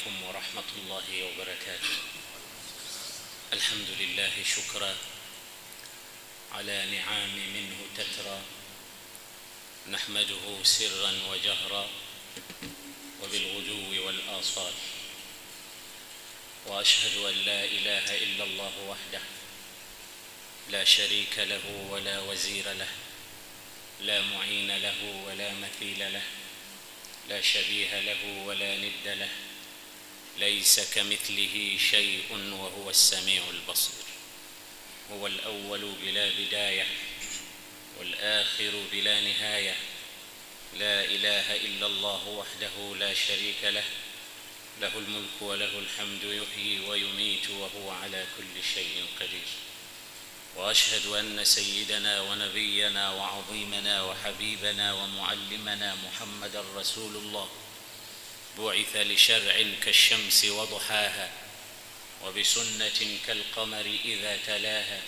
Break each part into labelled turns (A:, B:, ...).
A: عليكم ورحمة الله وبركاته. الحمد لله شكرا على نعام منه تترى. نحمده سرا وجهرا وبالغدو والآصال. وأشهد أن لا إله إلا الله وحده لا شريك له ولا وزير له لا معين له ولا مثيل له لا شبيه له ولا ند له. ليس كمثله شيء وهو السميع البصير. هو الأول بلا بداية والآخر بلا نهاية. لا إله إلا الله وحده لا شريك له. له الملك وله الحمد يحيي ويميت وهو على كل شيء قدير. وأشهد أن سيدنا ونبينا وعظيمنا وحبيبنا ومعلمنا محمدا رسول الله. بعث لشرع كالشمس وضحاها وبسنة كالقمر إذا تلاها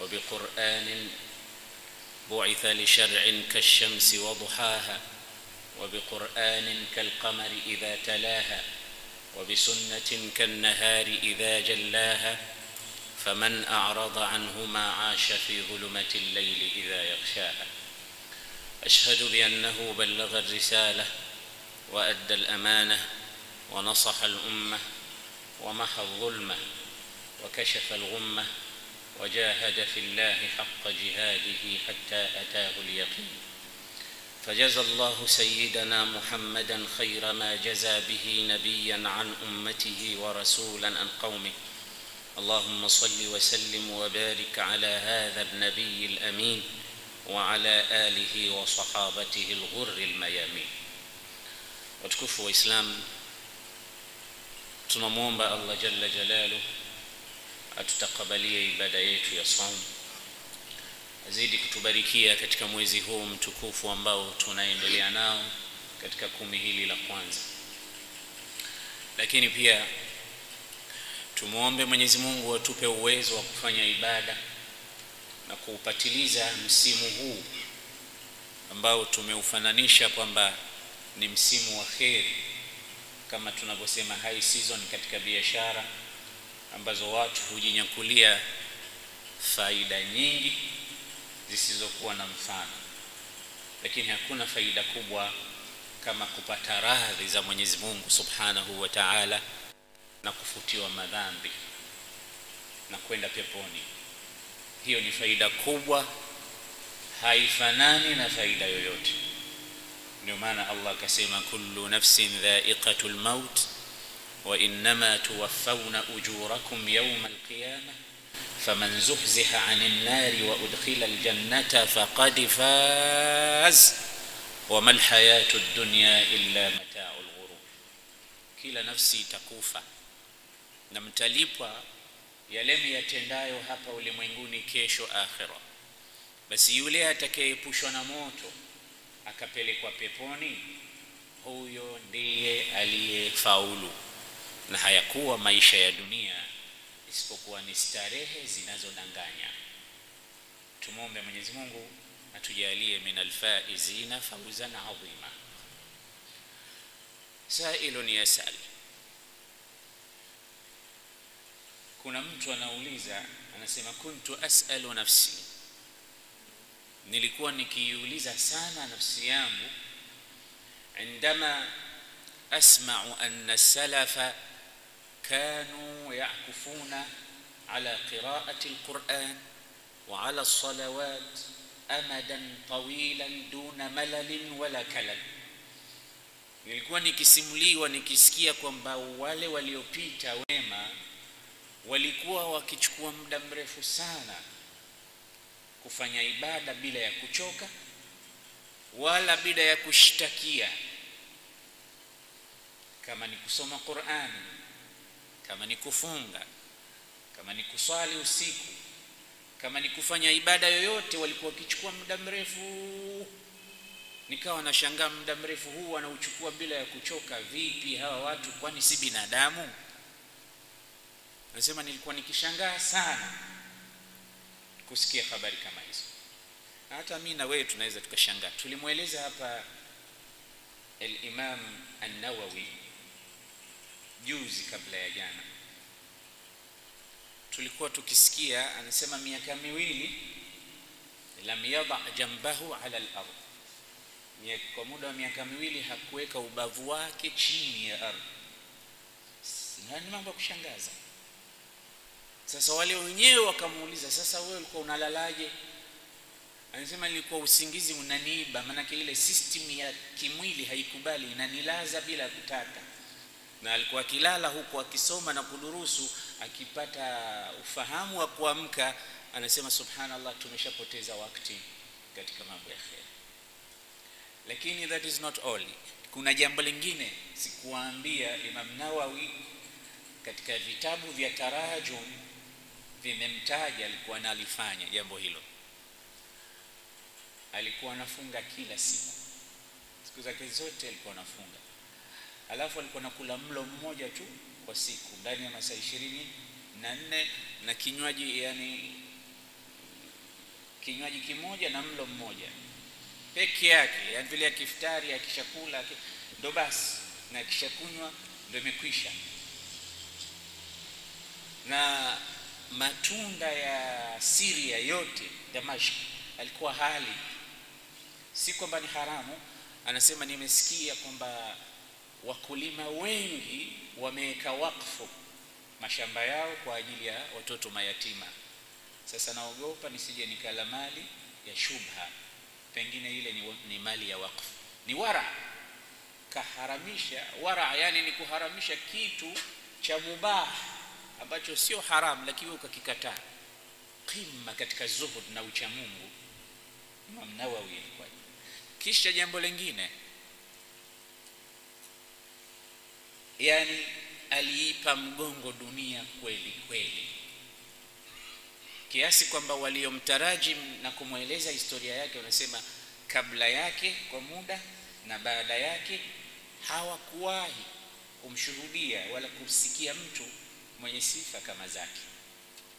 A: وبقرآن بعث لشرع كالشمس وضحاها وبقرآن كالقمر إذا تلاها وبسنة كالنهار إذا جلاها فمن أعرض عنهما عاش في ظلمة الليل إذا يغشاها. أشهد بأنه بلغ الرسالة وأدى الأمانة ونصح الأمة ومحى الظلمة وكشف الغمة وجاهد في الله حق جهاده حتى أتاه اليقين. فجزى الله سيدنا محمدا خير ما جزى به نبيا عن أمته ورسولا عن قومه. اللهم صل وسلم وبارك على هذا النبي الأمين وعلى آله وصحابته الغر الميامين. Watukufu wa islam tunamwomba allah jalla jalalu atutakabalie ibada yetu ya saumu azidi kutubarikia katika mwezi huu mtukufu ambao tunaendelea nao katika kumi hili la kwanza. Lakini pia tumwombe mwenyezi mungu atupe uwezo wa kufanya ibada na kuupatiliza msimu huu ambao tumeufananisha kwamba ni msimu wa kheri kama tunavyosema high season katika biashara ambazo watu hujinyakulia faida nyingi zisizokuwa na mfano. Lakini hakuna faida kubwa kama kupata radhi za mwenyezi mungu subhanahu wa taala na kufutiwa madhambi na kwenda peponi. Hiyo ni faida kubwa haifanani na faida yoyote نمانا الله كسيما كل نفس ذائقة الموت وإنما توفون أجوركم يوم القيامة فمن زحزح عن النار وأدخل الجنة فقد فاز وما الحياة الدنيا إلا متاع الغرور. كلا نفسي تكوفا نمتلبوا يلم يتندايو هابا ولمنغوني كيشو آخرة. بس يولي أتكيبوشو نموتو. Akapelekwa peponi huyo ndiye aliyefaulu. Na hayakuwa maisha ya dunia isipokuwa ni starehe zinazodanganya. Tumwombe mwenyezi mungu atujalie min alfaizina fauzan adhima sailun yasal. Kuna mtu anauliza anasema kuntu asalu nafsi nilikuwa nikiiuliza sana nafsi yangu indama asmau anna salafa kanu yakufuna ala qiraati lquran وعلى الصلوات أمدا طويلا دون ملل ولا كلل nilikuwa nikisimuliwa nikisikia kwamba wale waliopita wema walikuwa wakichukua muda mrefu sana kufanya ibada bila ya kuchoka wala bila ya kushtakia. Kama ni kusoma qurani kama ni kufunga kama ni kuswali usiku kama ni kufanya ibada yoyote walikuwa wakichukua muda mrefu. Nikawa nashangaa muda mrefu huu wanauchukua bila ya kuchoka vipi hawa watu kwani si binadamu? Nasema nilikuwa nikishangaa sana kusikia habari kama hizo. Na hata mi na wewe tunaweza tukashangaa. Tulimweleza hapa al-Imam an-Nawawi juzi kabla ya jana. Tulikuwa tukisikia anasema miaka miwili lam yada jambahu ala al-ard. Kwa muda wa miaka miwili hakuweka ubavu wake chini ya ardhi. Ni mambo ya kushangaza sasa wale wenyewe wakamuuliza sasa wewe ulikuwa unalalaje? Anasema nilikuwa usingizi unaniiba maanake ile system ya kimwili haikubali inanilaza bila kutaka. Na alikuwa akilala huku akisoma na kudurusu akipata ufahamu wa kuamka anasema subhanallah tumeshapoteza wakati katika mambo ya kheri lakini that is not all. Kuna jambo lingine sikuwaambia imam nawawi katika vitabu vya tarajum vimemtaja alikuwa analifanya jambo hilo. Alikuwa anafunga kila siku. Siku zake zote alikuwa anafunga. Alafu alikuwa nakula mlo mmoja tu kwa siku ndani ya masaa ishirini na nne na kinywaji yani kinywaji kimoja na mlo mmoja. Peke yake yani vile akiftari akishakula ndo basi na akishakunywa ndo imekwisha. Na matunda ya Syria yote Damashq alikuwa hali. Si kwamba ni haramu anasema nimesikia kwamba wakulima wengi wameweka wakfu mashamba yao kwa ajili ya watoto mayatima. Sasa naogopa nisije nikala mali ya shubha pengine ile ni, ni mali ya wakfu. Ni wara kaharamisha wara yani ni kuharamisha kitu cha mubah ambacho sio haramu lakini ukakikataa. Qimma katika zuhud na uchamungu. Imam Nawawi alikuwa kisha jambo lingine. Yani aliipa mgongo dunia kweli kweli. Kiasi kwamba waliomtarajim na kumweleza historia yake wanasema kabla yake kwa muda na baada yake hawakuwahi kumshuhudia wala kumsikia mtu mwenye sifa kama zake.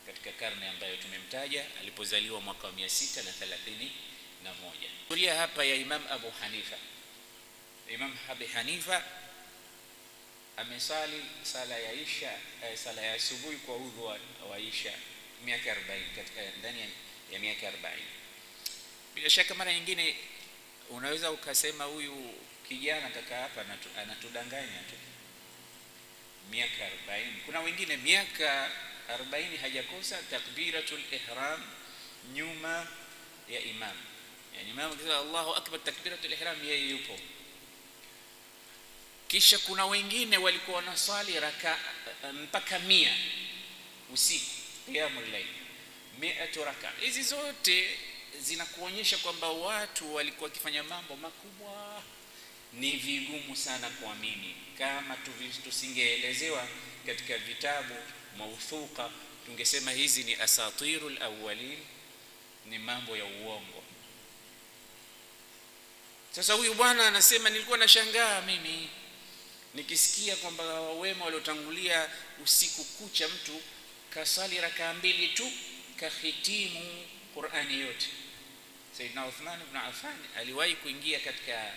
A: Katika karne ambayo tumemtaja alipozaliwa mwaka wa mia sita na thelathini na moja. Historia hapa ya Imam Abu Hanifa. Imam Abu Hanifa amesali sala ya Isha eh, sala ya asubuhi kwa udhu wa, Isha miaka 40 katika ndani ya miaka 40 bila shaka mara nyingine unaweza ukasema huyu kijana kaka hapa anatu, anatudanganya tu miaka 40 kuna wengine miaka 40 hajakosa takbiratul ihram nyuma ya imam. Yani imam akisema Allahu akbar takbiratul ihram yeye yupo. Kisha kuna wengine walikuwa wanaswali raka mpaka mia usiku qiyamul layl mi'atu raka hizi zote zinakuonyesha kwamba watu walikuwa wakifanya mambo makubwa ni vigumu sana kuamini kama tusingeelezewa katika vitabu mauthuka tungesema hizi ni asatirul awwalin ni mambo ya uongo. Sasa huyu bwana anasema nilikuwa nashangaa mimi nikisikia kwamba wema waliotangulia usiku kucha mtu kasali rakaa mbili tu kahitimu Qur'ani yote. Saidna Uthman ibn Affan aliwahi kuingia katika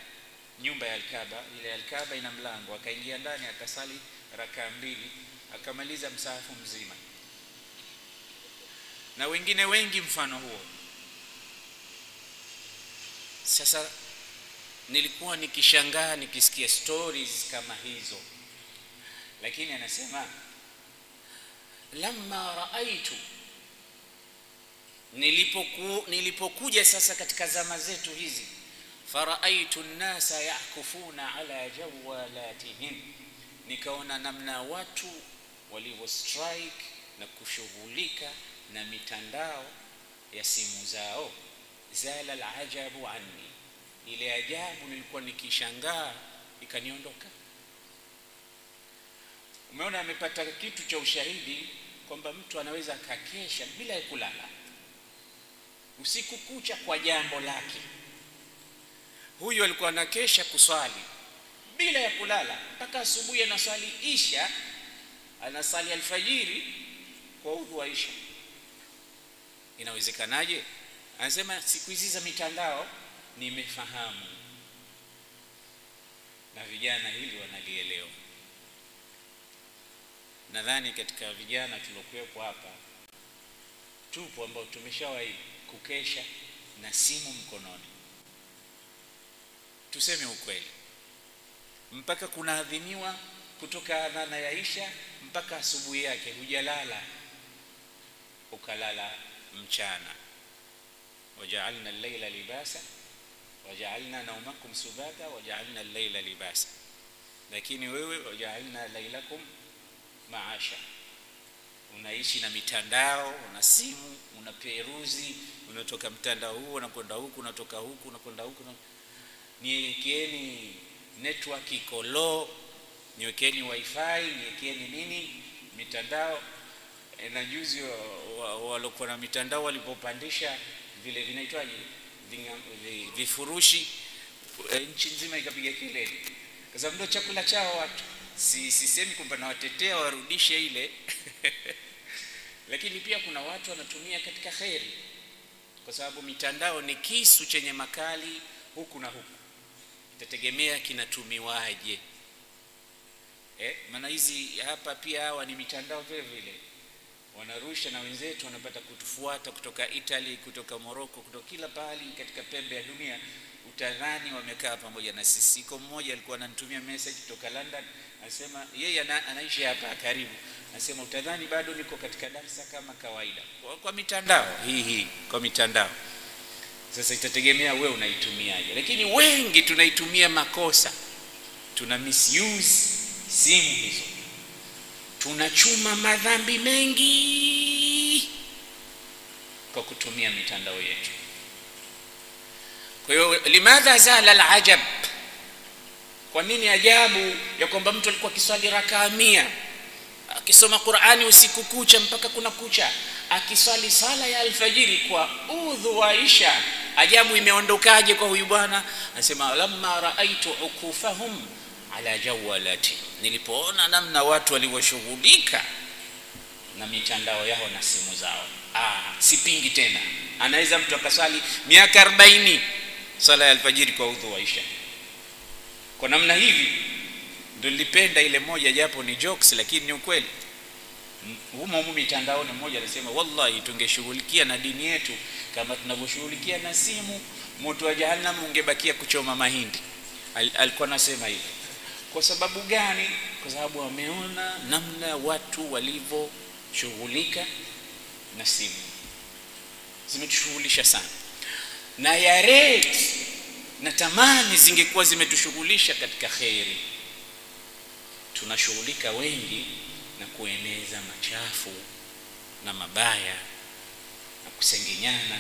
A: nyumba ya Al-Kaaba ile Al-Kaaba ina mlango akaingia ndani akasali rakaa mbili akamaliza msahafu mzima. Na wengine wengi mfano huo. Sasa nilikuwa nikishangaa nikisikia stories kama hizo. Lakini anasema lamma raaitu nilipoku, nilipokuja sasa katika zama zetu hizi faraaitu nnasa yakufuna ala jawalatihim. Nikaona namna watu walivyo strike na kushughulika na mitandao ya simu zao. Zala alajabu anni. Ile ajabu nilikuwa nikishangaa ikaniondoka. Umeona amepata kitu cha ushahidi kwamba mtu anaweza akakesha bila ya kulala. Usiku kucha kwa jambo lake huyu alikuwa anakesha kuswali. Bila ya kulala mpaka asubuhi anaswali isha anasali alfajiri kwa udhu wa isha. Inawezekanaje? Anasema siku hizi za mitandao nimefahamu. Na vijana hili wanalielewa. Nadhani katika vijana tuliokuwepo hapa tupo ambao tumeshawahi kukesha na simu mkononi tuseme ukweli. Mpaka kunaadhiniwa kutoka adhana ya isha mpaka asubuhi yake hujalala ukalala mchana. Wajaalna al-laila libasa wajaalna naumakum subata wajaalna al-laila libasa. Lakini wewe wajaalna lailakum maasha. Unaishi na mitandao una simu una peruzi unatoka mtandao huu unakwenda huku unatoka huku unakwenda huku una... niekeeni network iko low niwekeeni wifi niwekeeni nini mitandao. E, na juzi waliokuwa na mitandao walipopandisha vile vinaitwaje vifurushi e, nchi nzima ikapiga kelele. Kwa sababu ndio chakula chao watu. Si sisemi kwamba nawatetea warudishe ile. Lakini pia kuna watu wanatumia katika kheri. Kwa sababu mitandao ni kisu chenye makali huku na huku itategemea kinatumiwaje. Eh, maana hizi hapa pia hawa ni mitandao vile vile. Wanarusha na wenzetu wanapata kutufuata kutoka Italy kutoka Morocco kutoka kila pahali katika pembe ya dunia. Utadhani wamekaa pamoja na sisi. Iko mmoja alikuwa ananitumia message kutoka London anasema yeye ana, anaishi hapa karibu. Anasema utadhani bado niko katika darsa kama kawaida. Kwa, kwa mitandao hii hii kwa mitandao sasa itategemea we unaitumiaje. Lakini wengi tunaitumia makosa. Tuna misuse simu hizo. Tunachuma madhambi mengi kwa kutumia mitandao yetu. Kwa hiyo limadha zala alajab? Kwa nini ajabu ya kwamba mtu alikuwa akiswali rakaa mia akisoma qurani usiku kucha mpaka kuna kucha akiswali sala ya alfajiri kwa udhu wa isha ajabu imeondokaje kwa huyu bwana. Anasema lamma raaitu ukufahum ala jawalati. Nilipoona namna watu walivyoshughulika na mitandao yao na simu zao. Ah, sipingi tena. Anaweza mtu akaswali miaka 40 sala ya alfajiri kwa udhu wa isha. Kwa namna hivi ndio nilipenda ile moja japo ni jokes lakini ni ukweli humo humo mitandaoni mmoja alisema wallahi tungeshughulikia na dini yetu kama tunavyoshughulikia na simu moto wa jahannam ungebakia kuchoma mahindi. Al, alikuwa anasema hivyo kwa sababu gani? Kwa sababu wameona namna watu walivyoshughulika na simu. Zimetushughulisha sana. Na ya rate na tamani zingekuwa zimetushughulisha katika kheri. Tunashughulika wengi na kueneza machafu na mabaya na kusengenyana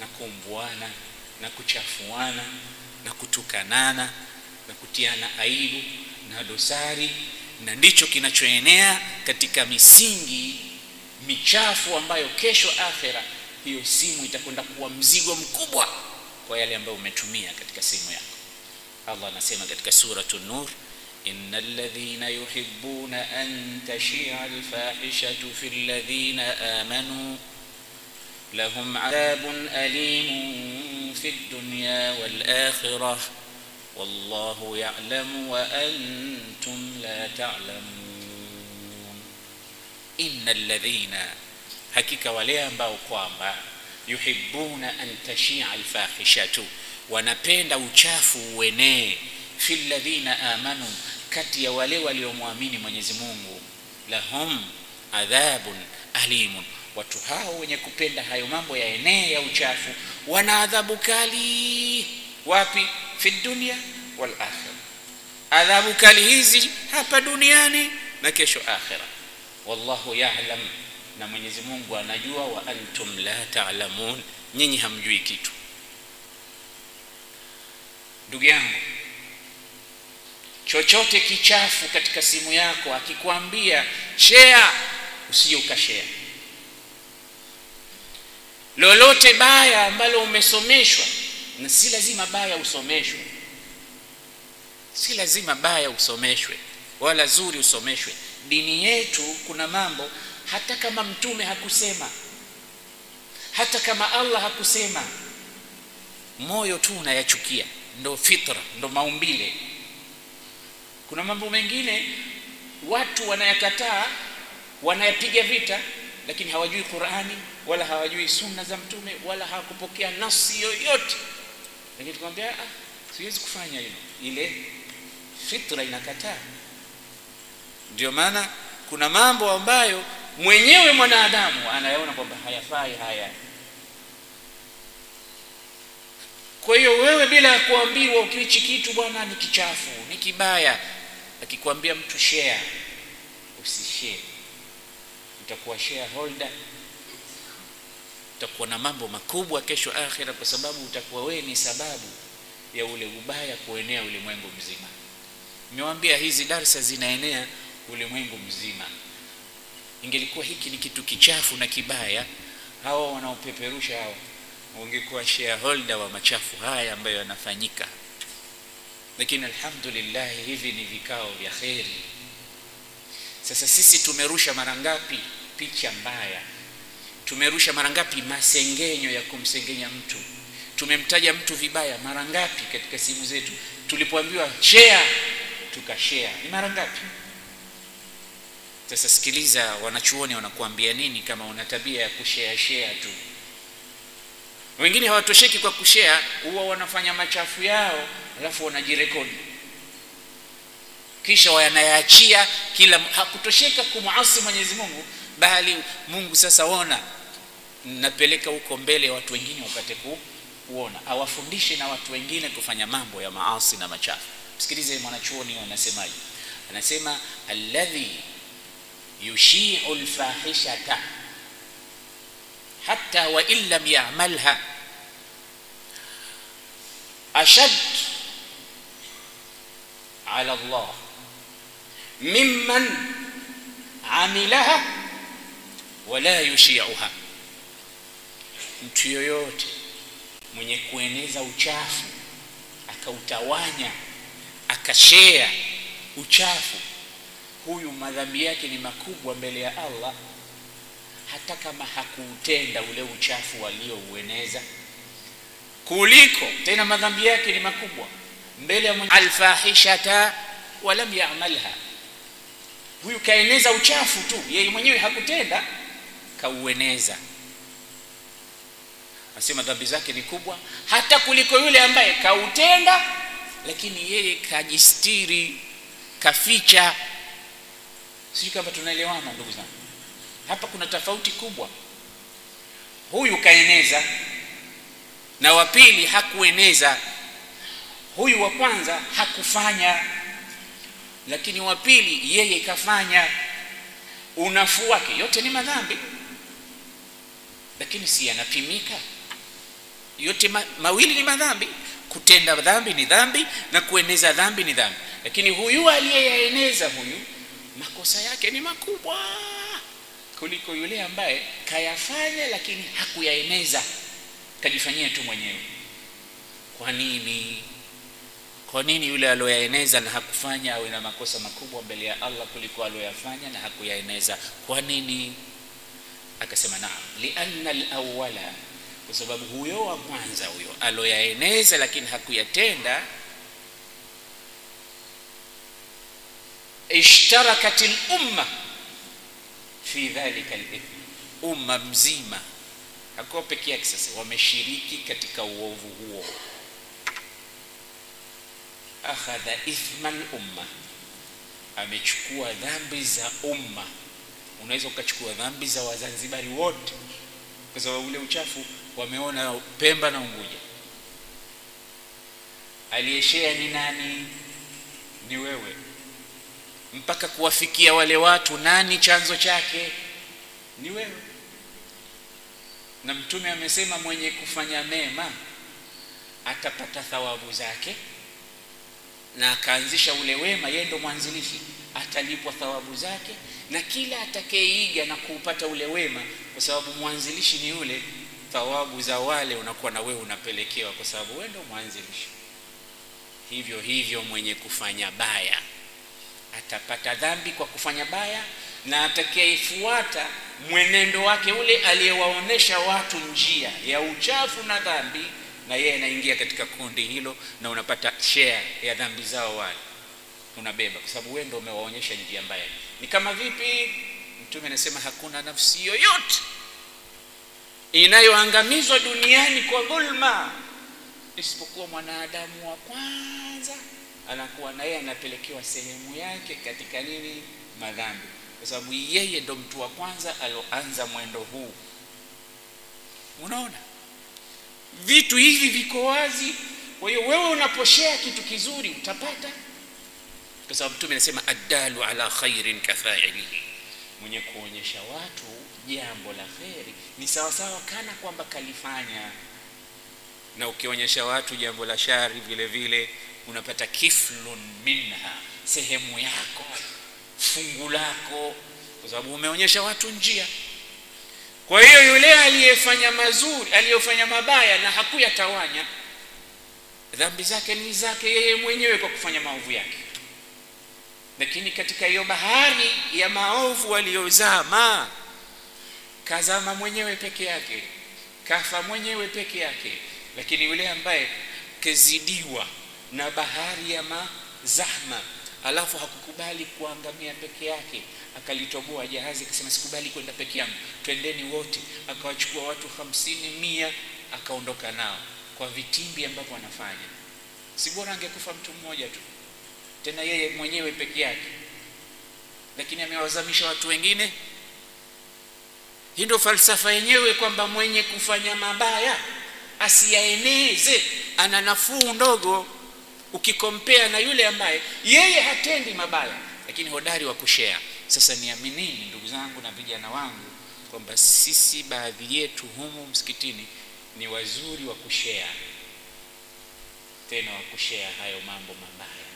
A: na kumbuana na kuchafuana na kutukanana na kutiana aibu na dosari. Na ndicho kinachoenea katika misingi michafu ambayo kesho akhera hiyo simu itakwenda kuwa mzigo mkubwa kwa yale ambayo umetumia katika simu yako. Allah anasema katika suratu nur إن الذين يحبون أن تشيع الفاحشة في الذين آمنوا لهم عذاب أليم في الدنيا والآخرة والله يعلم وأنتم لا تعلمون. إن الذين hakika wale ambao kwamba yuhibbuna an tashia alfahishatu wanapenda uchafu uenee. Fi ladhina amanu kati ya wale waliomwamini mwenyezi mungu. Lahum adhabun alimun. Watu hao wenye kupenda hayo mambo ya enee ya uchafu wana adhabu kali. Wapi? Fi dunia wal akhira adhabu kali hizi hapa duniani na kesho akhira wallahu ya'lam na Mwenyezi Mungu anajua wa antum la ta'lamun. Nyinyi hamjui kitu. Ndugu yangu chochote kichafu katika simu yako akikwambia share usije ukashare. Lolote baya ambalo umesomeshwa na si lazima baya usomeshwe. Si lazima baya usomeshwe wala zuri usomeshwe. Dini yetu kuna mambo hata kama mtume hakusema hata kama allah hakusema moyo tu unayachukia. Ndo fitra ndo maumbile kuna mambo mengine watu wanayakataa wanayapiga vita lakini hawajui qurani wala hawajui sunna za mtume wala hawakupokea nafsi yoyote. Lakini tukamwambia ah, siwezi kufanya hilo. Ile fitra inakataa. Ndio maana kuna mambo ambayo mwenyewe mwanadamu anayaona kwamba hayafai haya kwa hiyo wewe bila ya kuambiwa ukiichi kitu bwana ni kichafu ni kibaya akikwambia mtu share usishare. Utakuwa shareholder utakuwa na mambo makubwa kesho akhira kwa sababu utakuwa wewe ni sababu ya ule ubaya kuenea ulimwengu mzima. Nimewambia hizi darsa zinaenea ulimwengu mzima. Ingelikuwa hiki ni kitu kichafu na kibaya hawa wanaopeperusha hawa wangekuwa shareholder wa machafu haya ambayo yanafanyika lakini alhamdulillah hivi ni vikao vya kheri. Sasa sisi tumerusha mara ngapi picha mbaya? Tumerusha mara ngapi masengenyo ya kumsengenya mtu? Tumemtaja mtu vibaya mara ngapi katika simu zetu? Tulipoambiwa share tukashare. Ni mara ngapi? Sasa sikiliza wanachuoni wanakuambia nini kama una tabia ya kushare share tu? Wengine hawatosheki kwa kushare huwa wanafanya machafu yao alafu wanajirekodi. Kisha wanayaachia kila hakutosheka kumuasi mwenyezi mungu bali mungu sasa ona napeleka huko mbele watu wengine wapate kuona. Awafundishe na watu wengine kufanya mambo ya maasi na machafu. Msikilize mwanachuoni anasemaje. Anasema alladhi yushiu lfahishata hatta wain lam yamalha ashad ala llah mimman amilaha wala yushiuha mtu yoyote mwenye kueneza uchafu akautawanya akashea uchafu huyu madhambi yake ni makubwa mbele ya allah. Hata kama hakuutenda ule uchafu walioueneza kuliko tena madhambi yake ni makubwa mbele ya alfahishata walam yamalha. Huyu kaeneza uchafu tu yeye mwenyewe hakutenda kaueneza. Nasema dhambi zake ni kubwa hata kuliko yule ambaye kautenda lakini yeye kajistiri kaficha. Sijui kama tunaelewana ndugu zangu. Hapa kuna tofauti kubwa. Huyu kaeneza na wa pili hakueneza huyu wa kwanza hakufanya lakini wa pili yeye kafanya. Unafuu wake yote ni madhambi lakini si yanapimika. Yote ma, mawili ni madhambi. Kutenda dhambi ni dhambi na kueneza dhambi ni dhambi. Lakini huyu aliyeyaeneza huyu makosa yake ni makubwa kuliko yule ambaye kayafanya lakini hakuyaeneza. Kajifanyia tu mwenyewe. Kwa nini kwa nini yule alioyaeneza na hakufanya awe na makosa makubwa mbele ya allah kuliko alioyafanya na hakuyaeneza? Kwa nini? Akasema naam lianna lawala kwa sababu huyo wa kwanza huyo aliyoyaeneza lakini hakuyatenda ishtarakat lumma fi dhalika lithmi umma mzima. Hakuwa peke yake sasa wameshiriki katika uovu huo akhadha ithma lumma amechukua dhambi za umma. Unaweza ukachukua dhambi za wazanzibari wote. Kwa sababu ule uchafu wameona pemba na unguja. Aliyeshea ni nani? Ni wewe. Mpaka kuwafikia wale watu nani chanzo chake? Ni wewe. Na mtume amesema mwenye kufanya mema atapata thawabu zake na akaanzisha ule wema yeye ndo mwanzilishi. Atalipwa thawabu zake na kila atakayeiga na kuupata ule wema kwa sababu mwanzilishi ni yule thawabu za wale unakuwa na wewe unapelekewa kwa sababu wewe ndo mwanzilishi. Hivyo hivyo mwenye kufanya baya atapata dhambi kwa kufanya baya na atakayefuata mwenendo wake ule aliyewaonesha watu njia ya uchafu na dhambi na yeye anaingia katika kundi hilo na unapata share ya dhambi zao wale. Unabeba kwa sababu wewe ndio umewaonyesha njia mbaya. Ni kama vipi? Mtume anasema hakuna nafsi yoyote inayoangamizwa duniani kwa dhulma isipokuwa mwanadamu wa kwanza anakuwa naye anapelekewa sehemu yake katika nini? Madhambi. Kwa sababu yeye ndo mtu wa kwanza alioanza mwendo huu. Unaona vitu hivi viko wazi. Kwa hiyo wewe unaposhea kitu kizuri utapata. Kwa sababu mtume anasema addalu ala khairin kafailihi mwenye kuonyesha watu jambo la kheri ni sawasawa kana kwamba kalifanya. Na ukionyesha watu jambo la shari vile vile unapata kiflun minha sehemu yako fungu lako. Kwa sababu umeonyesha watu njia kwa hiyo yule aliyefanya mazuri aliyofanya mabaya na hakuyatawanya dhambi zake ni zake yeye mwenyewe kwa kufanya maovu yake. Lakini katika hiyo bahari ya maovu aliyozama kazama mwenyewe peke yake kafa mwenyewe peke yake lakini yule ambaye kezidiwa na bahari ya mazahma alafu hakukubali kuangamia peke yake akalitoboa jahazi akasema sikubali kwenda peke yangu. Twendeni wote. Akawachukua watu hamsini mia akaondoka nao kwa vitimbi ambavyo anafanya si bora angekufa mtu mmoja tu tena yeye mwenyewe peke yake. Lakini amewazamisha watu wengine. Hii ndio falsafa yenyewe kwamba mwenye kufanya mabaya asiyaeneze ana nafuu ndogo. Ukikompea na yule ambaye yeye hatendi mabaya lakini hodari wa kushea sasa niaminini ndugu zangu na vijana wangu kwamba sisi baadhi yetu humu msikitini ni wazuri wa kushea tena wa kushea hayo mambo mabaya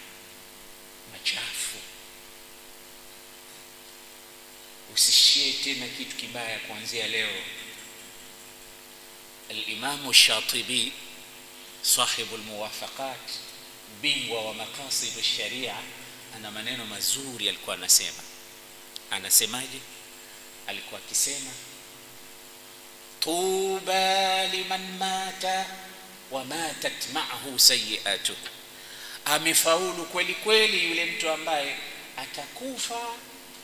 A: machafu. Usishie tena kitu kibaya kuanzia leo. Alimamu shatibi sahibu lmuwafaqat bingwa wa makasidu sharia ana maneno mazuri alikuwa anasema anasemaje? Alikuwa akisema tuba liman mata wa matat maahu sayiatuhu amefaulu kweli kweli yule mtu ambaye atakufa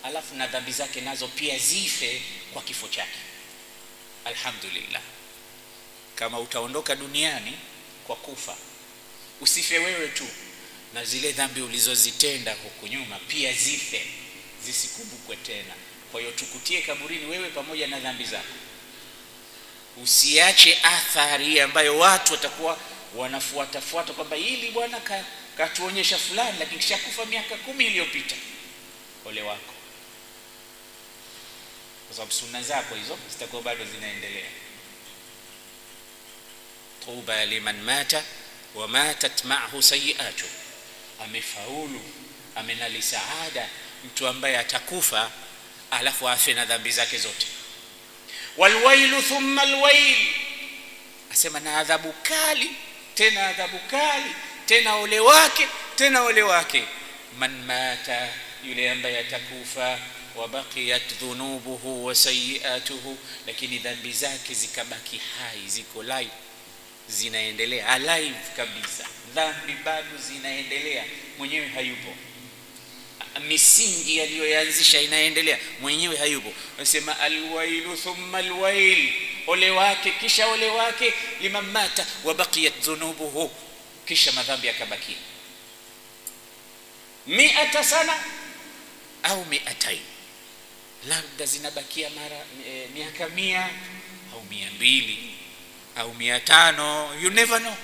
A: alafu na dhambi zake nazo pia zife kwa kifo chake. Alhamdulillah. Kama utaondoka duniani kwa kufa usife wewe tu na zile dhambi ulizozitenda huku nyuma pia zife zisikumbukwe tena. Kwa hiyo tukutie kaburini wewe pamoja na dhambi zako. Usiache athari ambayo watu watakuwa wanafuatafuata kwamba hili bwana ka, katuonyesha fulani lakini kishakufa miaka kumi iliyopita. Ole wako. Kwa sababu sunna zako hizo zitakuwa bado zinaendelea. Tuba liman mata wa matat maahu sayiatu. Amefaulu amenali saada mtu ambaye atakufa alafu afe na dhambi zake zote. Walwailu thumma alwail. Asema na adhabu kali tena adhabu kali tena ole wake tena ole wake. Man mata yule ambaye atakufa wabaqiyat dhunubuhu wa sayiatuhu. Lakini dhambi zake zikabaki hai ziko live zinaendelea alive kabisa. Dhambi bado zinaendelea mwenyewe hayupo misingi yaliyoyanzisha inaendelea mwenyewe hayupo. Anasema alwailu thumma alwail. Ole wake kisha ole wake liman mata wa baqiyat dhunubuhu. Kisha madhambi yakabakia. Miata sana au miatain labda zinabakia mara e, miaka mia au mia mbili au mia tano. You never know.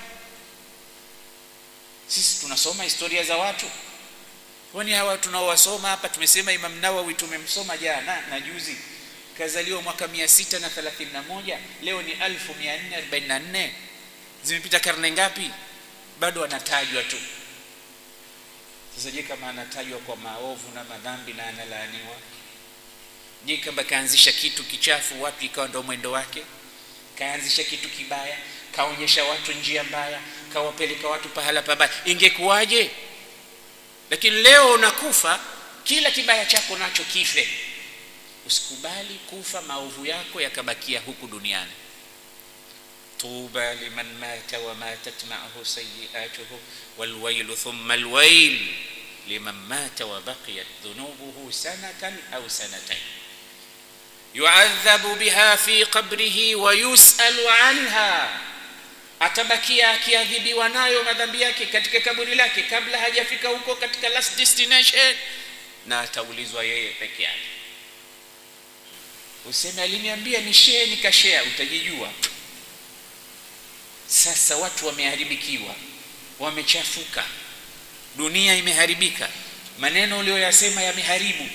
A: Sisi tunasoma historia za watu kwani hawa tunaowasoma hapa tumesema imam nawawi tumemsoma jana na juzi. Kazaliwa mwaka mia sita na thelathini na moja leo ni alfu mia nne arobaini na nne. Zimepita karne ngapi? Bado anatajwa tu. Sasa je kama anatajwa kwa maovu na madhambi na analaaniwa? Je kama kaanzisha kitu kichafu watu ikawa ndo mwendo wake? Kaanzisha kitu kibaya kaonyesha watu njia mbaya kawapeleka watu pahala pabaya. Ingekuwaje lakini leo unakufa kila kibaya chako nacho kife. Usikubali kufa maovu yako yakabakia huku duniani. Tuba liman mata wa matat maahu sayiatuhu walwailu thumma alwail liman mata wa baqiyat dhunubuhu sanatan au sanatain yuadhabu biha fi qabrihi wa yusalu anha atabakia akiadhibiwa nayo madhambi yake katika kaburi lake kabla hajafika huko katika last destination na ataulizwa yeye peke yake. Useme aliniambia ni share nikashea utajijua. Sasa watu wameharibikiwa wamechafuka dunia imeharibika maneno uliyoyasema yameharibu.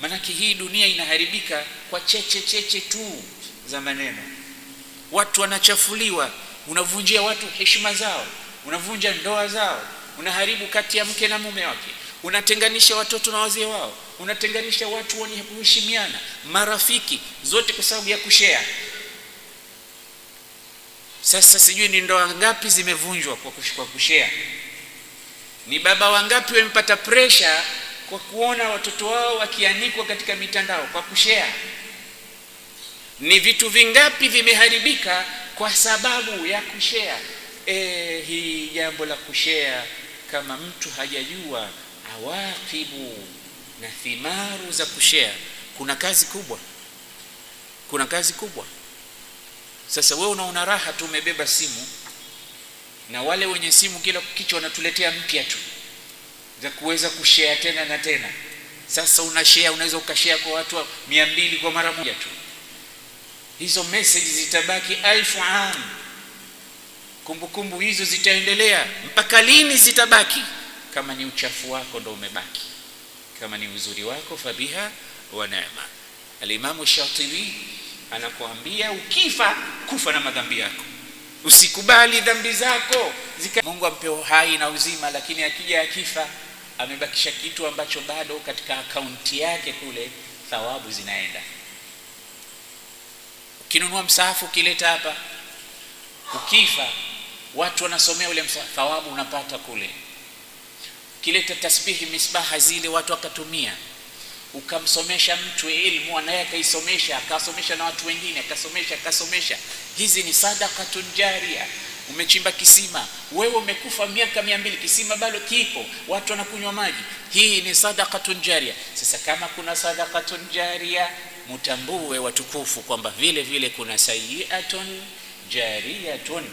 A: Manake hii dunia inaharibika kwa cheche cheche tu za maneno. Watu wanachafuliwa unavunjia watu heshima zao unavunja ndoa zao unaharibu kati ya mke na mume wake unatenganisha watoto na wazee wao unatenganisha watu wenye kuheshimiana marafiki zote kwa sababu ya kushea sasa sijui ni ndoa ngapi zimevunjwa kwa, kushea ni baba wangapi wamepata presha kwa kuona watoto wao wakianikwa katika mitandao kwa kushea ni vitu vingapi vimeharibika kwa sababu ya kushea e, hii jambo la kushea kama mtu hajajua awakibu na thimaru za kushea kuna kazi kubwa. Kuna kazi kubwa. Sasa wewe unaona raha tu umebeba simu na wale wenye simu kila kichwa wanatuletea mpya tu za kuweza kushare tena na tena. Sasa una share unaweza ukashare kwa watu mia mbili kwa mara moja tu hizo message zitabaki alfu am kumbukumbu hizo zitaendelea mpaka lini zitabaki? Kama ni uchafu wako ndo umebaki. Kama ni uzuri wako fabiha wa neema. Alimamu shatibi anakuambia ukifa kufa na madhambi yako. Usikubali dhambi zako. Zika... mungu ampe uhai na uzima lakini akija akifa amebakisha kitu ambacho bado katika akaunti yake kule thawabu zinaenda ukinunua msahafu ukileta hapa ukifa watu wanasomea ule msahafu thawabu unapata kule. Ukileta tasbihi misbaha zile watu wakatumia. Ukamsomesha mtu ilmu naye akaisomesha akasomesha na watu wengine akasomesha akasomesha. Hizi ni sadakatun jaria umechimba kisima. Wewe umekufa miaka mia mbili kisima bado kipo. Watu wanakunywa maji. Hii ni sadakatun jaria sasa kama kuna sadakatun jaria mutambue watukufu kwamba vile vile kuna sayiatun jariyatun.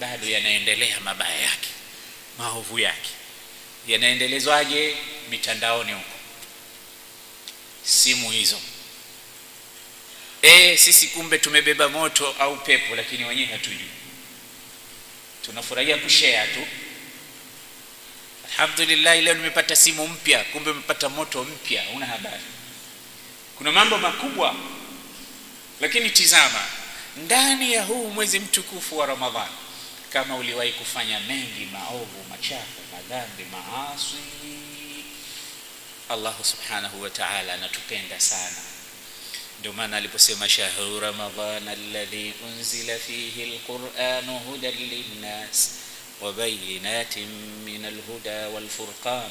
A: Bado yanaendelea mabaya yake maovu yake. Yanaendelezwaje? Mitandaoni huko. Simu hizo. E, sisi kumbe tumebeba moto au pepo lakini wenyewe hatujui. Tunafurahia kushare tu. Alhamdulillah leo nimepata simu mpya. Kumbe umepata moto mpya. Una habari kuna mambo makubwa. Lakini tizama ndani ya huu mwezi mtukufu wa ramadhan kama uliwahi kufanya mengi maovu machafu madhambi maasi allahu subhanahu wataala anatupenda sana. Ndio maana aliposema shahru ramadhan alladhi unzila fihi lquranu hudan linnas wabayinatin min alhuda walfurqan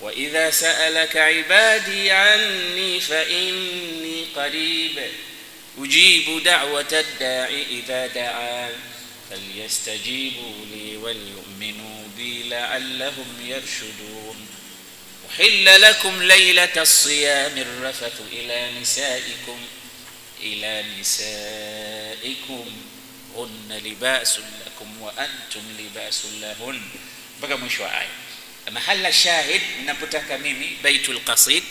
A: وإذا سألك عبادي عني فإني قريب. أجيب دعوة الداع إذا دعان فليستجيبوا لي وليؤمنوا بي لعلهم يرشدون. أحل لكم ليلة الصيام الرفث إلى نسائكم. إلى نسائكم. هن لباس لكم وأنتم لباس لهن. mwisho wa aya mahala shahid napotaka mimi baitul qasid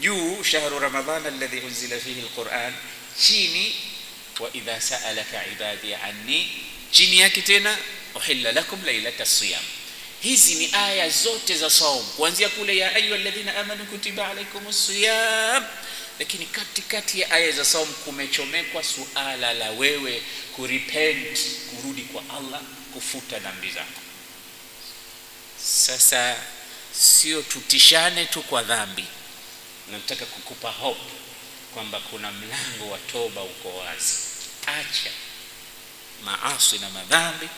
A: juu shahru ramadan alladhi unzila fihi alquran chini wa idha saalaka ibadi anni chini yake tena uhilla lakum lailata siyam. Hizi ni aya zote za saum kuanzia kule ya ayu alladhina amanu kutiba alaikum siyam lakini katikati ya aya za saum kumechomekwa suala la wewe kurepent kurudi kwa allah kufuta dhambi zako sasa sio tutishane tu kwa dhambi. Nataka kukupa hope kwamba kuna mlango wa toba uko wazi. Acha maasi na madhambi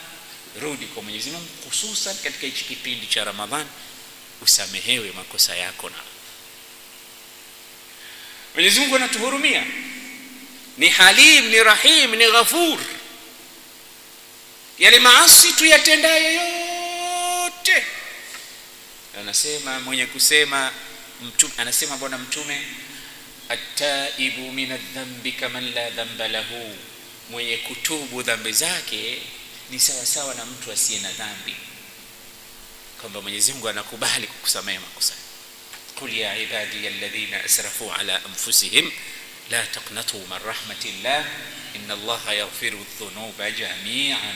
A: rudi kwa mwenyezi mungu hususan katika hichi kipindi cha ramadhani usamehewe makosa yako na mwenyezi mungu anatuhurumia. Ni halim ni rahim ni ghafur. Yale maasi tuyatendayo yote anasema mwenye kusema mtume anasema bwana mtume attaibu min adhambi kaman la dhamba lahu. Mwenye kutubu dhambi zake ni sawa sawa na mtu asiye na dhambi. Kwamba mwenyezi mungu anakubali kukusamehe makosa. Qul ya ibadi alladhina asrafu ala anfusihim la taqnatu min rahmatillah inna allaha yaghfiru dhunuba jamian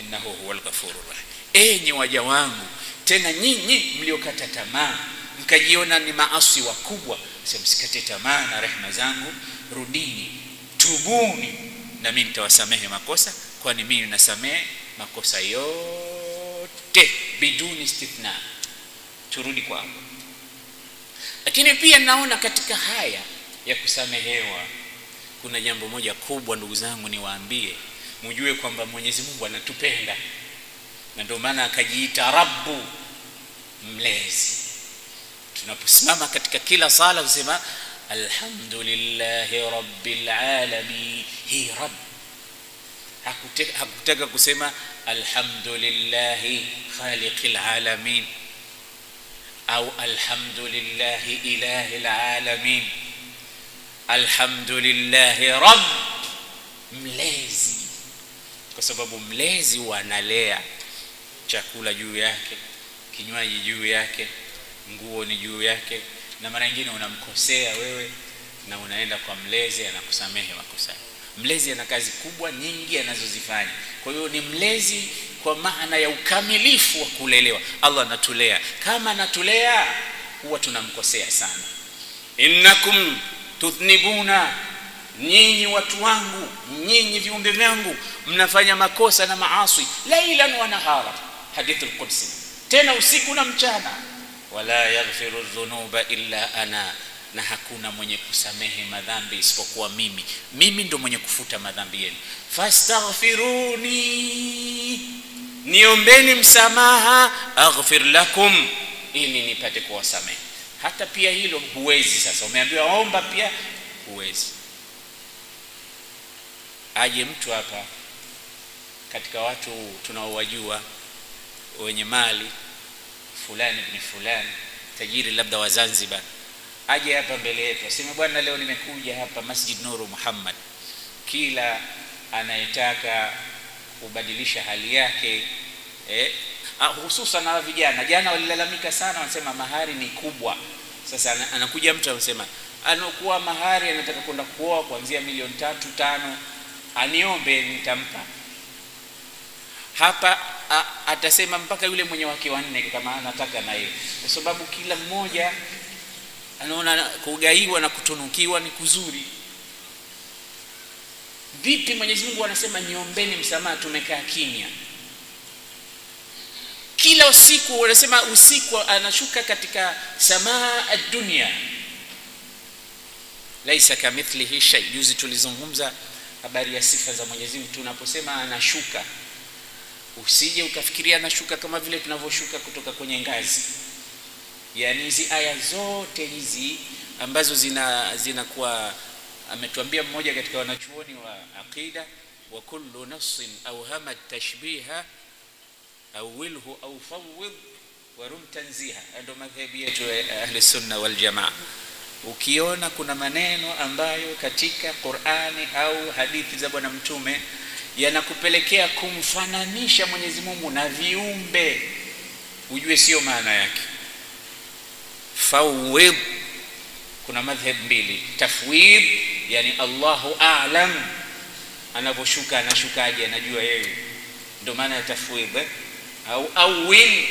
A: innahu huwal ghafurur rahim. Enyi waja wangu tena nyinyi mliokata tamaa mkajiona ni maasi wakubwa msikate tamaa na rehma zangu rudini tubuni na mimi nitawasamehe makosa kwani mimi nasamehe makosa yote biduni istithna. Turudi kwangu lakini pia naona katika haya ya kusamehewa kuna jambo moja kubwa ndugu zangu niwaambie. Mujue kwamba mwenyezi mungu anatupenda. Na ndio maana akajiita rabbu mlezi tunaposimama katika kila sala kusema alhamdulillahi rabbil alamin hii rabb hakutaka, hakutaka kusema alhamdulillahi khaliqil alamin au alhamdulillahi ilahil alamin alhamdulillahi rabb mlezi kwa sababu mlezi wanalea chakula juu yake kinywaji juu yake nguo ni juu yake na mara nyingine unamkosea wewe na unaenda kwa mlezi anakusamehe makosa mlezi ana kazi kubwa nyingi anazozifanya. Kwa hiyo ni mlezi kwa maana ya ukamilifu wa kulelewa. Allah anatulea. Kama anatulea huwa tunamkosea sana. Innakum tudhnibuna nyinyi watu wangu nyinyi viumbe vyangu mnafanya makosa na maasi lailan wa nahara. Hadithu lqudsi tena usiku na mchana. Wala yaghfiru dhunuba illa ana na hakuna mwenye kusamehe madhambi isipokuwa mimi. Mimi ndo mwenye kufuta madhambi yenu. Fastaghfiruni niombeni msamaha aghfir lakum ili nipate kuwasamehe. Hata pia hilo huwezi sasa. Umeambiwa omba pia huwezi. Aje mtu hapa katika watu tunaowajua wenye mali fulani ni fulani tajiri labda wa Zanzibar aje hapa mbele yetu aseme bwana leo nimekuja hapa Masjid Nuru Muhammad. Kila anayetaka kubadilisha hali yake eh, hususan na vijana. Jana walilalamika sana wanasema mahari ni kubwa. Sasa anakuja mtu anasema anakuwa mahari anataka kwenda kuoa kuanzia milioni tatu tano. Aniombe nitampa. Hapa atasema mpaka yule mwenye wake wanne kama anataka na kwa sababu kila mmoja anaona kugaiwa na kutunukiwa ni kuzuri. Vipi mwenyezi mungu anasema niombeni msamaha tumekaa kimya? Kila usiku wanasema usiku anashuka katika samaa dunia laisa kamithlihi shay. Juzi tulizungumza habari ya sifa za mwenyezi mungu. Tunaposema anashuka usije ukafikiria nashuka kama vile tunavyoshuka kutoka kwenye ngazi. Yani hizi aya zote hizi ambazo zina zinakuwa ametuambia mmoja katika wanachuoni wa aqida wa kullu nafsin awhama tashbiha awilhu au fawwid warum tanziha. Ndio madhhabu yetu ya ahli sunna wal jamaa. Ukiona kuna maneno ambayo katika Qur'ani au hadithi za bwana mtume yanakupelekea kumfananisha Mwenyezi Mungu na viumbe. Ujue sio maana yake. Fawid, kuna madhhab mbili. Tafwid yani Allahu a'lam. Anavyoshuka anashukaje? Anajua yeye. Ndio maana ya tafwid eh? au awil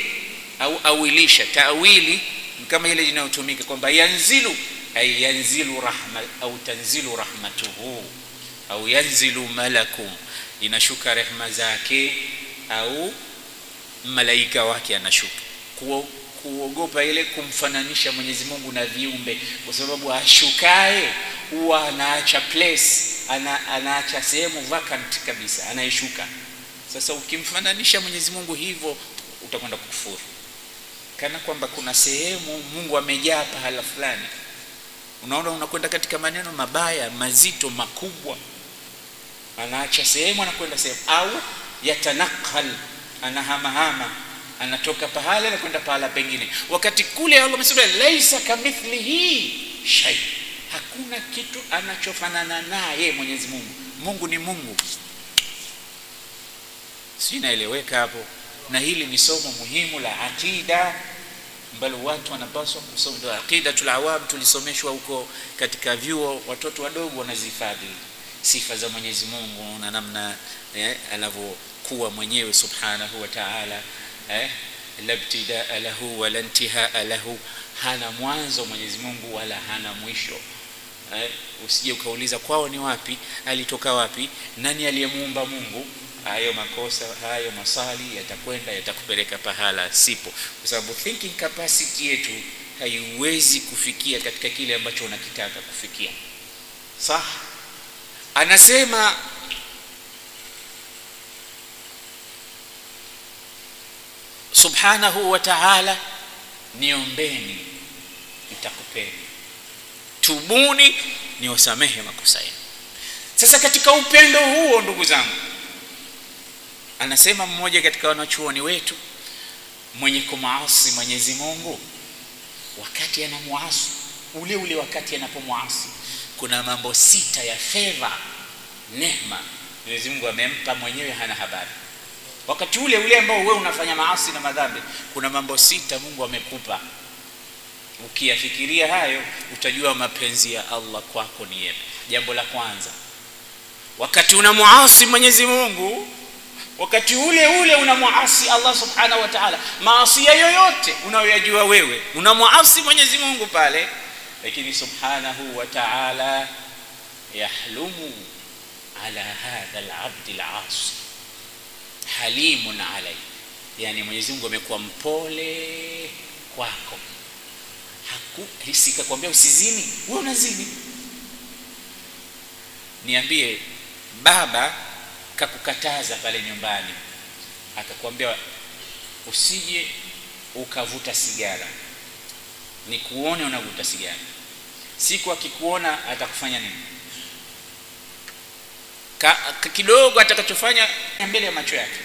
A: au awilisha. Tawili kama ile inayotumika kwamba yanzilu ay yanzilu rahma au tanzilu rahmatuhu au yanzilu malakum inashuka rehma zake au malaika wake anashuka. Kuogopa ile kumfananisha Mwenyezi Mungu na viumbe. Kwa sababu ashukae huwa anaacha place ana, anaacha sehemu vacant kabisa anayeshuka. Sasa ukimfananisha mwenyezi mungu hivyo utakwenda kukufuru kana kwamba kuna sehemu mungu amejaa pahala fulani. Unaona unakwenda katika maneno mabaya mazito makubwa anaacha sehemu anakwenda sehemu. Au yatanakal anahamahama anatoka pahala anakwenda pahala pengine. Wakati kule allah amesema laisa kamithlihi shay. Hakuna kitu anachofanana naye mwenyezi mungu. Mungu ni mungu. Si inaeleweka hapo. Na hili ni somo muhimu la aqida ambalo watu wanapaswa kusoma. Ndio aqidatul awam tulisomeshwa huko katika vyuo watoto wadogo wanazihifadhi sifa za mwenyezi mungu na namna eh, anavyokuwa mwenyewe subhanahu wa taala eh, la ibtidaa lahu wala intihaa lahu. Hana mwanzo mwenyezi mungu wala hana mwisho. Eh, usije ukauliza kwao ni wapi alitoka wapi nani aliyemuumba mungu. Hayo makosa hayo maswali yatakwenda yatakupeleka pahala sipo. Kwa sababu thinking capacity yetu haiwezi kufikia katika kile ambacho unakitaka kufikia. Sah anasema subhanahu wa ta'ala niombeni nitakupeni. Tubuni niwasamehe makosa yenu. Sasa katika upendo huo ndugu zangu anasema mmoja katika wanachuoni wetu mwenye kumaasi mwenyezi mungu wakati anamwasi ule ule wakati anapomwasi kuna mambo sita ya fedha neema. Mwenyezi mungu amempa mwenyewe hana habari. Wakati ule ule ambao wewe unafanya maasi na madhambi kuna mambo sita mungu amekupa. Ukiyafikiria hayo utajua mapenzi ya allah kwako ni yepi. Jambo la kwanza wakati unamuasi mwenyezi mungu wakati ule ule unamuasi allah subhanahu wa taala maasia yoyote unayoyajua wewe unamuasi mwenyezi mungu pale lakini subhanahu wa taala yahlumu ala hadha labdi lasi halimun alai yani mwenyezi mungu amekuwa mpole kwako. Sikakwambia usizini wewe unazini. Niambie baba kakukataza pale nyumbani akakwambia usije ukavuta sigara. Nikuone unavuta sigara siku akikuona atakufanya nini? Kidogo atakachofanya mbele ya macho yake.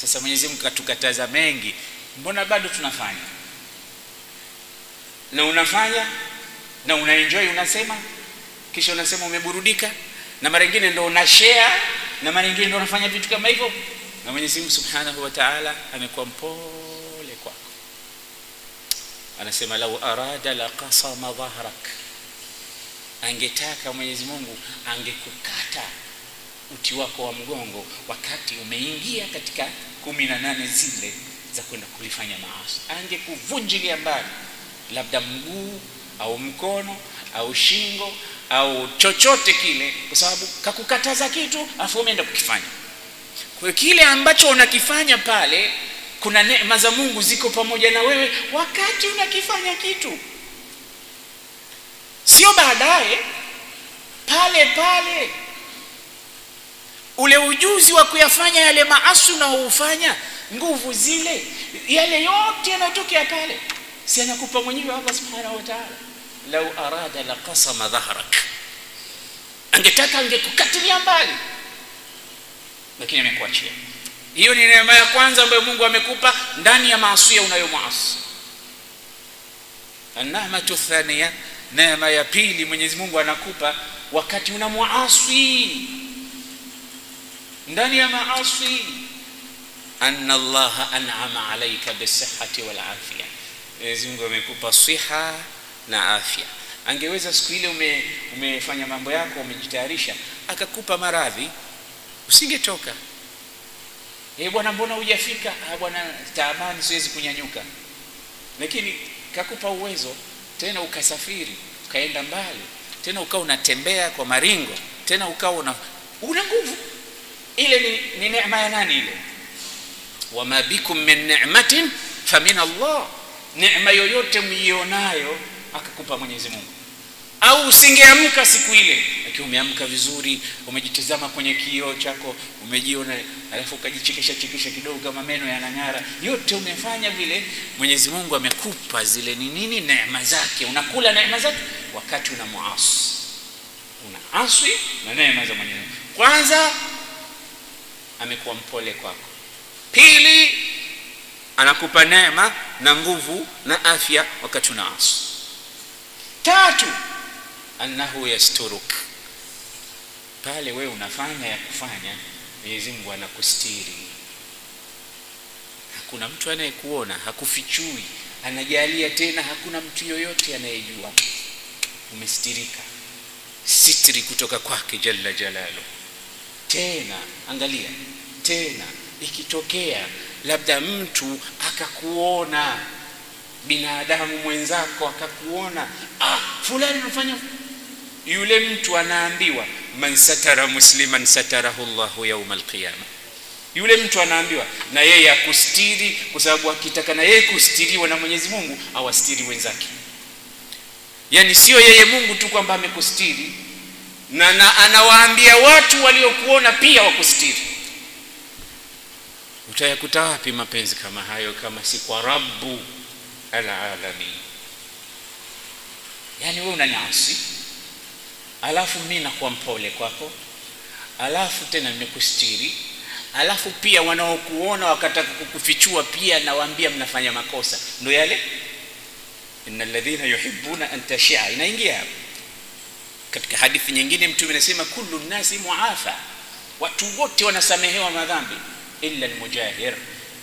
A: Sasa mwenyezi mungu katukataza mengi. Mbona bado tunafanya? Na unafanya na unaenjoy unasema kisha unasema umeburudika na mara nyingine ndo una share na mara nyingine ndo unafanya vitu kama hivyo. Na mwenyezi mungu subhanahu wa taala amekuwa mpole anasema lau arada la kasama dhahrak. Angetaka mwenyezi mungu angekukata uti wako wa mgongo wakati umeingia katika kumi na nane zile za kwenda kulifanya maasi. Angekuvunjilia mbali labda mguu au mkono au shingo au chochote kile kwa sababu kakukataza kitu afu umeenda kukifanya. Kwa hiyo kile ambacho unakifanya pale kuna neema za mungu ziko pamoja na wewe wakati unakifanya kitu. Sio baadaye pale pale. Ule ujuzi wa kuyafanya yale maasi unaoufanya nguvu zile yale yote yanayotokea pale si anakupa mwenyewe allah subhanahu wa taala. Lau arada laqasama dhahrak. Angetaka angekukatilia mbali lakini amekuachia hiyo ni neema ya kwanza ambayo mungu amekupa ndani ya maasia unayomwasi annamatu thania neema ya pili mwenyezi mungu anakupa wakati unamwasi ndani ya maasi. Anna allaha an'ama alayka bisihati wal afia mwenyezi mungu amekupa siha na afya. Angeweza siku ile ume, umefanya mambo yako umejitayarisha akakupa maradhi usingetoka e bwana mbona hujafika? Bwana taabani siwezi kunyanyuka. Lakini kakupa uwezo tena ukasafiri ukaenda mbali tena ukawa unatembea kwa maringo tena ukawa una una nguvu. Ile ni, ni neema ya nani ile? Wama bikum min ni'matin famin Allah. Neema yoyote mlionayo akakupa Mwenyezi Mungu au usingeamka siku ile. Lakini umeamka vizuri umejitazama kwenye kioo chako umejiona alafu ukajichekesha chekesha kidogo kama meno yanang'ara. Yote umefanya vile mwenyezi mungu amekupa zile ni nini neema zake. Unakula neema zake wakati una muasi. Una aswi na neema za mwenyezi mungu. Kwanza amekuwa mpole kwako. Pili anakupa neema na nguvu na afya wakati una aswi. Tatu annahu yasturuk. Pale wewe unafanya ya kufanya mwenyezi mungu anakustiri. Hakuna mtu anayekuona hakufichui anajalia tena hakuna mtu yoyote anayejua. Umestirika. Sitri kutoka kwake jalla jalalu. Tena angalia tena ikitokea labda mtu akakuona binadamu mwenzako akakuona ah, fulani unafanya yule mtu anaambiwa man satara musliman satarahu llahu yauma alqiyama. Yule mtu anaambiwa na yeye akustiri kwa sababu akitaka na yeye kustiriwa na mwenyezi mungu awastiri wenzake. Yaani sio yeye mungu tu kwamba amekustiri na, na anawaambia watu waliokuona pia wakustiri. Utayakuta wapi mapenzi kama hayo kama si kwa rabbu alalamin? Yaani wewe unaniasi alafu mi nakuwa mpole kwako. Alafu tena nimekustiri. Alafu pia wanaokuona wakataka kukufichua pia nawaambia mnafanya makosa. Ndo yale? Inna alladhina yuhibbuna an tashia. Inaingia hapo. Katika hadithi nyingine mtume anasema kullu nnasi muafa. Watu wote wanasamehewa madhambi. Illa almujahir.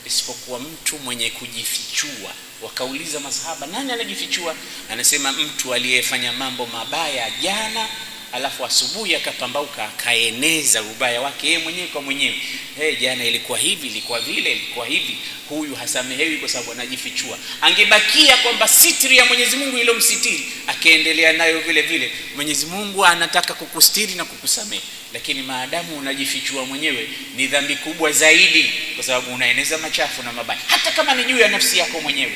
A: Isipokuwa mtu mwenye kujifichua wakauliza masahaba nani anajifichua? Anasema mtu aliyefanya mambo mabaya jana alafu asubuhi akapambauka akaeneza ubaya wake yeye mwenyewe kwa mwenyewe. Hey, jana ilikuwa hivi ilikuwa vile ilikuwa hivi. Huyu hasamehewi kwa sababu anajifichua. Angebakia kwamba sitri ya mwenyezi mungu iliyomsitiri akaendelea nayo vile vile. Mwenyezi mungu anataka kukustiri na kukusamehe. Lakini maadamu unajifichua mwenyewe ni dhambi kubwa zaidi kwa sababu unaeneza machafu na mabaya. Hata kama ni juu ya nafsi yako mwenyewe.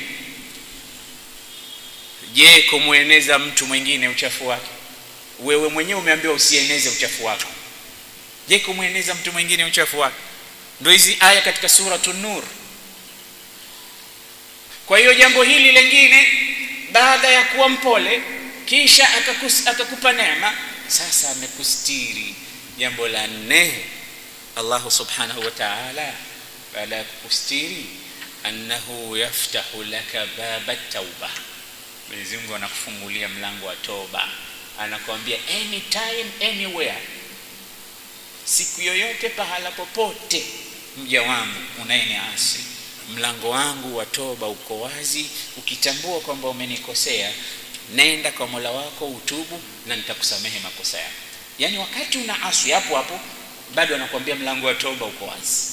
A: Je kumweneza mtu mwingine uchafu wake wewe mwenyewe umeambiwa usieneze uchafu wako. Je kumweneza mtu mwingine uchafu wake ndio hizi aya katika suratu nur. Kwa hiyo jambo hili lingine baada ya kuwa mpole kisha akakus, akakupa neema sasa amekustiri. Jambo la nne allahu subhanahu wa taala baada ya kukustiri annahu yaftahu laka baba tauba mwenyezi mungu anakufungulia mlango wa toba anakwambia anytime anywhere. Siku yoyote pahala popote mja wangu unayeniasi mlango wangu wa toba uko wazi. Ukitambua kwamba umenikosea nenda kwa mola wako utubu na nitakusamehe makosa yako. Yaani wakati una aswi hapo hapo bado anakuambia mlango wa toba uko wazi.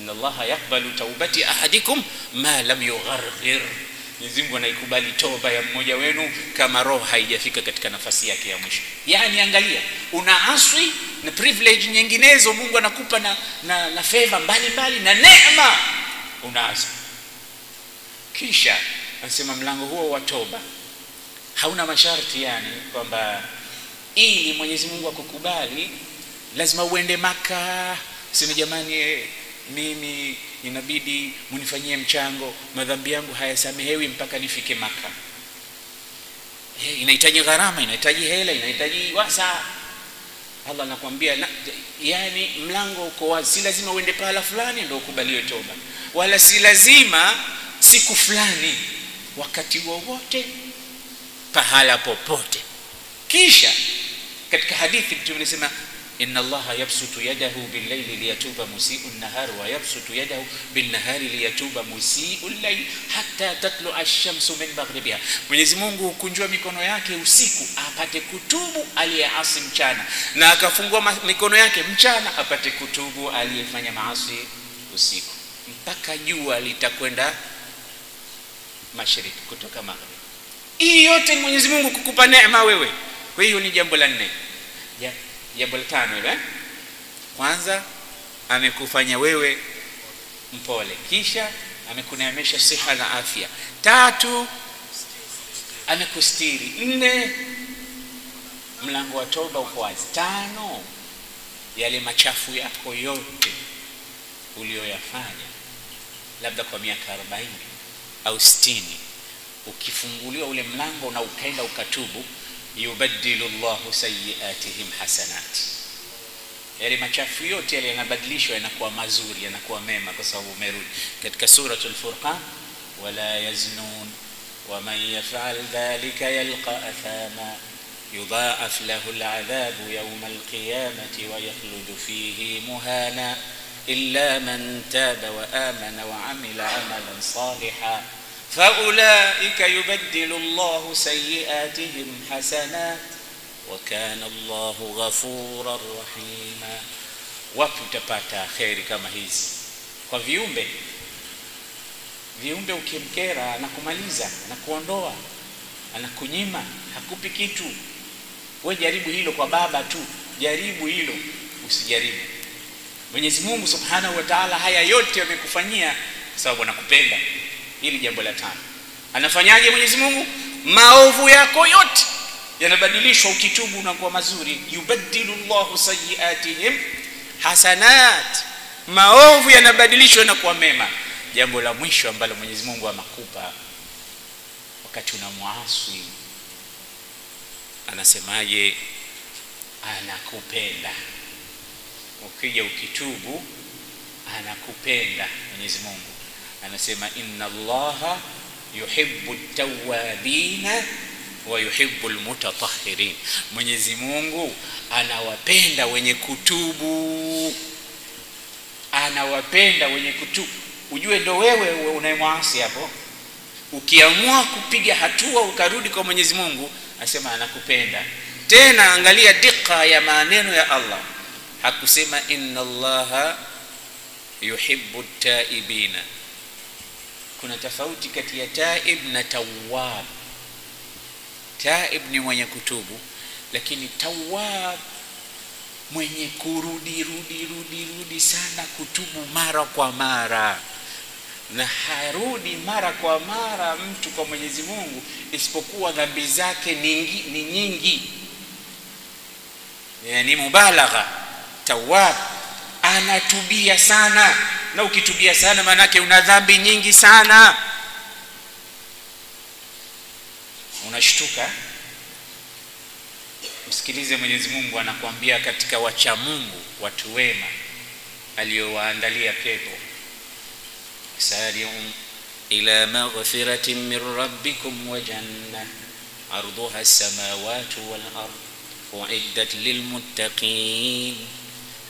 A: Inna allaha yaqbalu taubati ahadikum ma lam yugharghir Mwenyezi Mungu anaikubali toba ya mmoja wenu kama roho haijafika katika nafasi yake ya mwisho. Yaani angalia, una aswi na privilege nyinginezo Mungu anakupa na, na, na favor mbalimbali na neema, una aswi. Kisha anasema mlango huo wa toba hauna masharti, yani kwamba ili Mwenyezi Mungu akukubali lazima uende Maka, sema jamani eh, mimi inabidi munifanyie mchango, madhambi yangu hayasamehewi mpaka nifike Maka. Inahitaji gharama, inahitaji hela, inahitaji wasa. Allah anakuambia na, yani mlango uko wazi, si lazima uende pahala fulani ndio ukubaliwe toba, wala si lazima siku fulani, wakati wowote, pahala popote. Kisha katika hadithi Mtume anasema inna allaha yabsutu yadahu billaili liyatuba musiu nahar wa yabsutu yadahu binnahari liyatuba musiu llail hatta Mwenyezi Mungu hukunjua mikono yake usiku apate kutubu aliyeasi mchana, na akafungua mikono yake mchana apate kutubu aliyefanya maasi usiku, mpaka jua litakwenda mashariki kutoka magharibi. Hii yote Mwenyezi Mungu kukupa neema wewe. Kwa hiyo ni jambo la nne yeah jambo la tano hilo eh? Kwanza amekufanya wewe mpole, kisha amekuneemesha siha na afya. Tatu amekustiri. Nne mlango wa toba uko wazi tano yale machafu yako yote uliyoyafanya labda kwa miaka 40 au 60 ukifunguliwa ule mlango na ukaenda ukatubu yubaddilu llahu sayiatihim hasanati yale machafu yote yale yanabadilishwa yanakuwa mazuri yanakuwa mema kwa sababu umerudi katika suratul furqan wala yaznun waman yafal dhalika yalqa athama يضاعف له العذاب يوم القيامة ويخلد فيه مهانا إلا من تاب وآمن وعمل عملا صالحا فأولئك يبدل الله سيئاتهم حسنات وكان الله غفورا رحيما wapi utapata kheri kama hizi kwa viumbe viumbe ukimkera anakumaliza anakuondoa anakunyima hakupi kitu we jaribu hilo kwa baba tu jaribu hilo usijaribu mwenyezi mungu subhanahu wa taala haya yote amekufanyia kwa sababu anakupenda hili jambo la tano. Anafanyaje mwenyezi mungu? Maovu yako yote yanabadilishwa ukitubu unakuwa mazuri. Yubaddilu llahu sayiatihim hasanat. Maovu yanabadilishwa yanakuwa mema. Jambo la mwisho ambalo mwenyezi mungu amakupa wakati unamwasi anasemaje? Anakupenda. Ukija ukitubu anakupenda mwenyezi mungu anasema inna allaha yuhibbu tawabina wa yuhibbu lmutatahirin mwenyezi mungu anawapenda wenye kutubu. Anawapenda wenye kutubu. Ujue ndo wewe unayemwasi hapo. Ukiamua kupiga hatua ukarudi kwa mwenyezi mungu asema anakupenda. Tena angalia dika ya maneno ya allah. Hakusema inna allaha yuhibbu taibina kuna tofauti kati ya taib na tawab taib ni mwenye kutubu lakini tawab mwenye kurudi rudi rudi rudi sana kutubu mara kwa mara. Na harudi mara kwa mara mtu kwa mwenyezi mungu isipokuwa dhambi zake ni, nyingi. Ni mubalagha. Tawab anatubia sana. Na ukitubia sana maanake una dhambi nyingi sana. Unashtuka? Msikilize mwenyezi mungu anakuambia katika wachamungu watu wema aliyowaandalia pepo. Sariu um, ila maghfiratin min rabbikum wa janna arduha as-samawati wal uiddat lilmuttaqin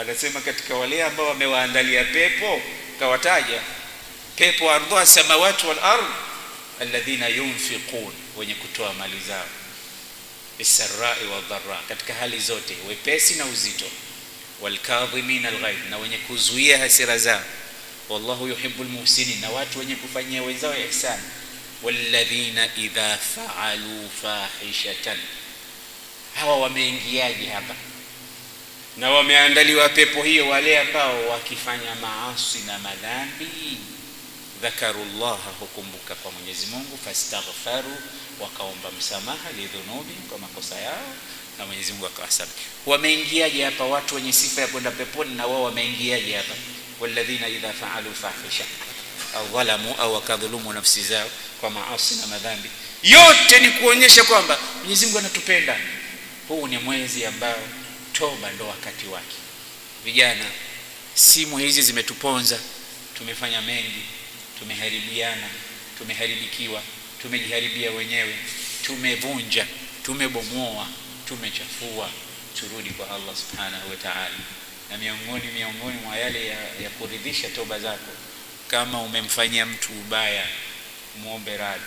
A: anasema katika wale ambao wamewaandalia pepo kawataja pepo ardhuha samawati wal ard alladhina yunfiqun wenye kutoa mali zao. Bisarai wadhara katika hali zote wepesi na uzito. Walkadhimin alghaidh na wenye kuzuia hasira zao. Wallahu yuhibbu almuhsinin na watu wenye kufanyia wenzao ihsan. Walladhina idha faalu fahishatan. Hawa wameingiaje hapa na wameandaliwa pepo hiyo wale ambao wakifanya maasi na madhambi. Dhakaru llaha hukumbuka kwa mwenyezi mungu. Fastaghfaru wakaomba msamaha lidhunubi kwa makosa yao. Na mwenyezi mungu akawasamehe wameingiaje hapa watu wenye sifa ya kwenda peponi na wao wameingiaje hapa? Walladhina idha faalu fahisha au dhalamu au wakadhulumu nafsi zao kwa maasi na madhambi. Yote ni kuonyesha kwamba mwenyezi mungu anatupenda. Huu ni mwezi ambao toba ndo wakati wake. Vijana simu hizi zimetuponza tumefanya mengi tumeharibiana tumeharibikiwa tumejiharibia wenyewe tumevunja tumebomoa tumechafua. Turudi kwa allah subhanahu wa taala. Na miongoni miongoni mwa yale ya, ya kuridhisha toba zako kama umemfanyia mtu ubaya muombe radhi.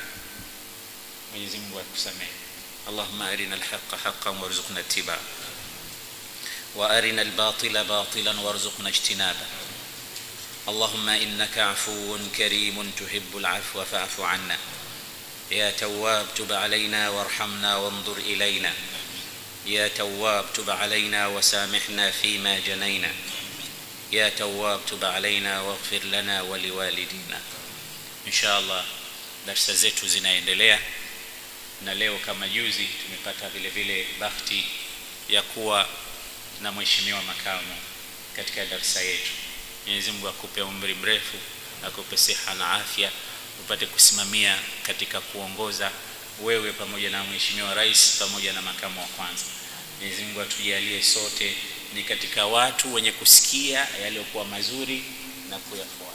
A: Mwenyezi mungu akusamehe. Allahuma arina alhaqa haqqan warzuqna itibaa وأرنا الباطل باطلا وارزقنا اجتنابه. اللهم إنك عفو كريم تحب العفو فاعف عنا. يا تواب تب علينا وارحمنا وانظر إلينا. يا تواب تب علينا وسامحنا فيما جنينا. يا تواب تب علينا واغفir lana waliwalidina insha allah darsa zetu zinaendelea. Na leo kama juzi tumepata vile vile bahati ya kuwa na mheshimiwa makamu katika darsa yetu. Mwenyezi mungu akupe umri mrefu akupe siha na afya upate kusimamia katika kuongoza wewe pamoja na mheshimiwa rais pamoja na makamu wa kwanza. Mwenyezi mungu atujalie sote ni katika watu wenye kusikia yaliyokuwa mazuri na kuyafuata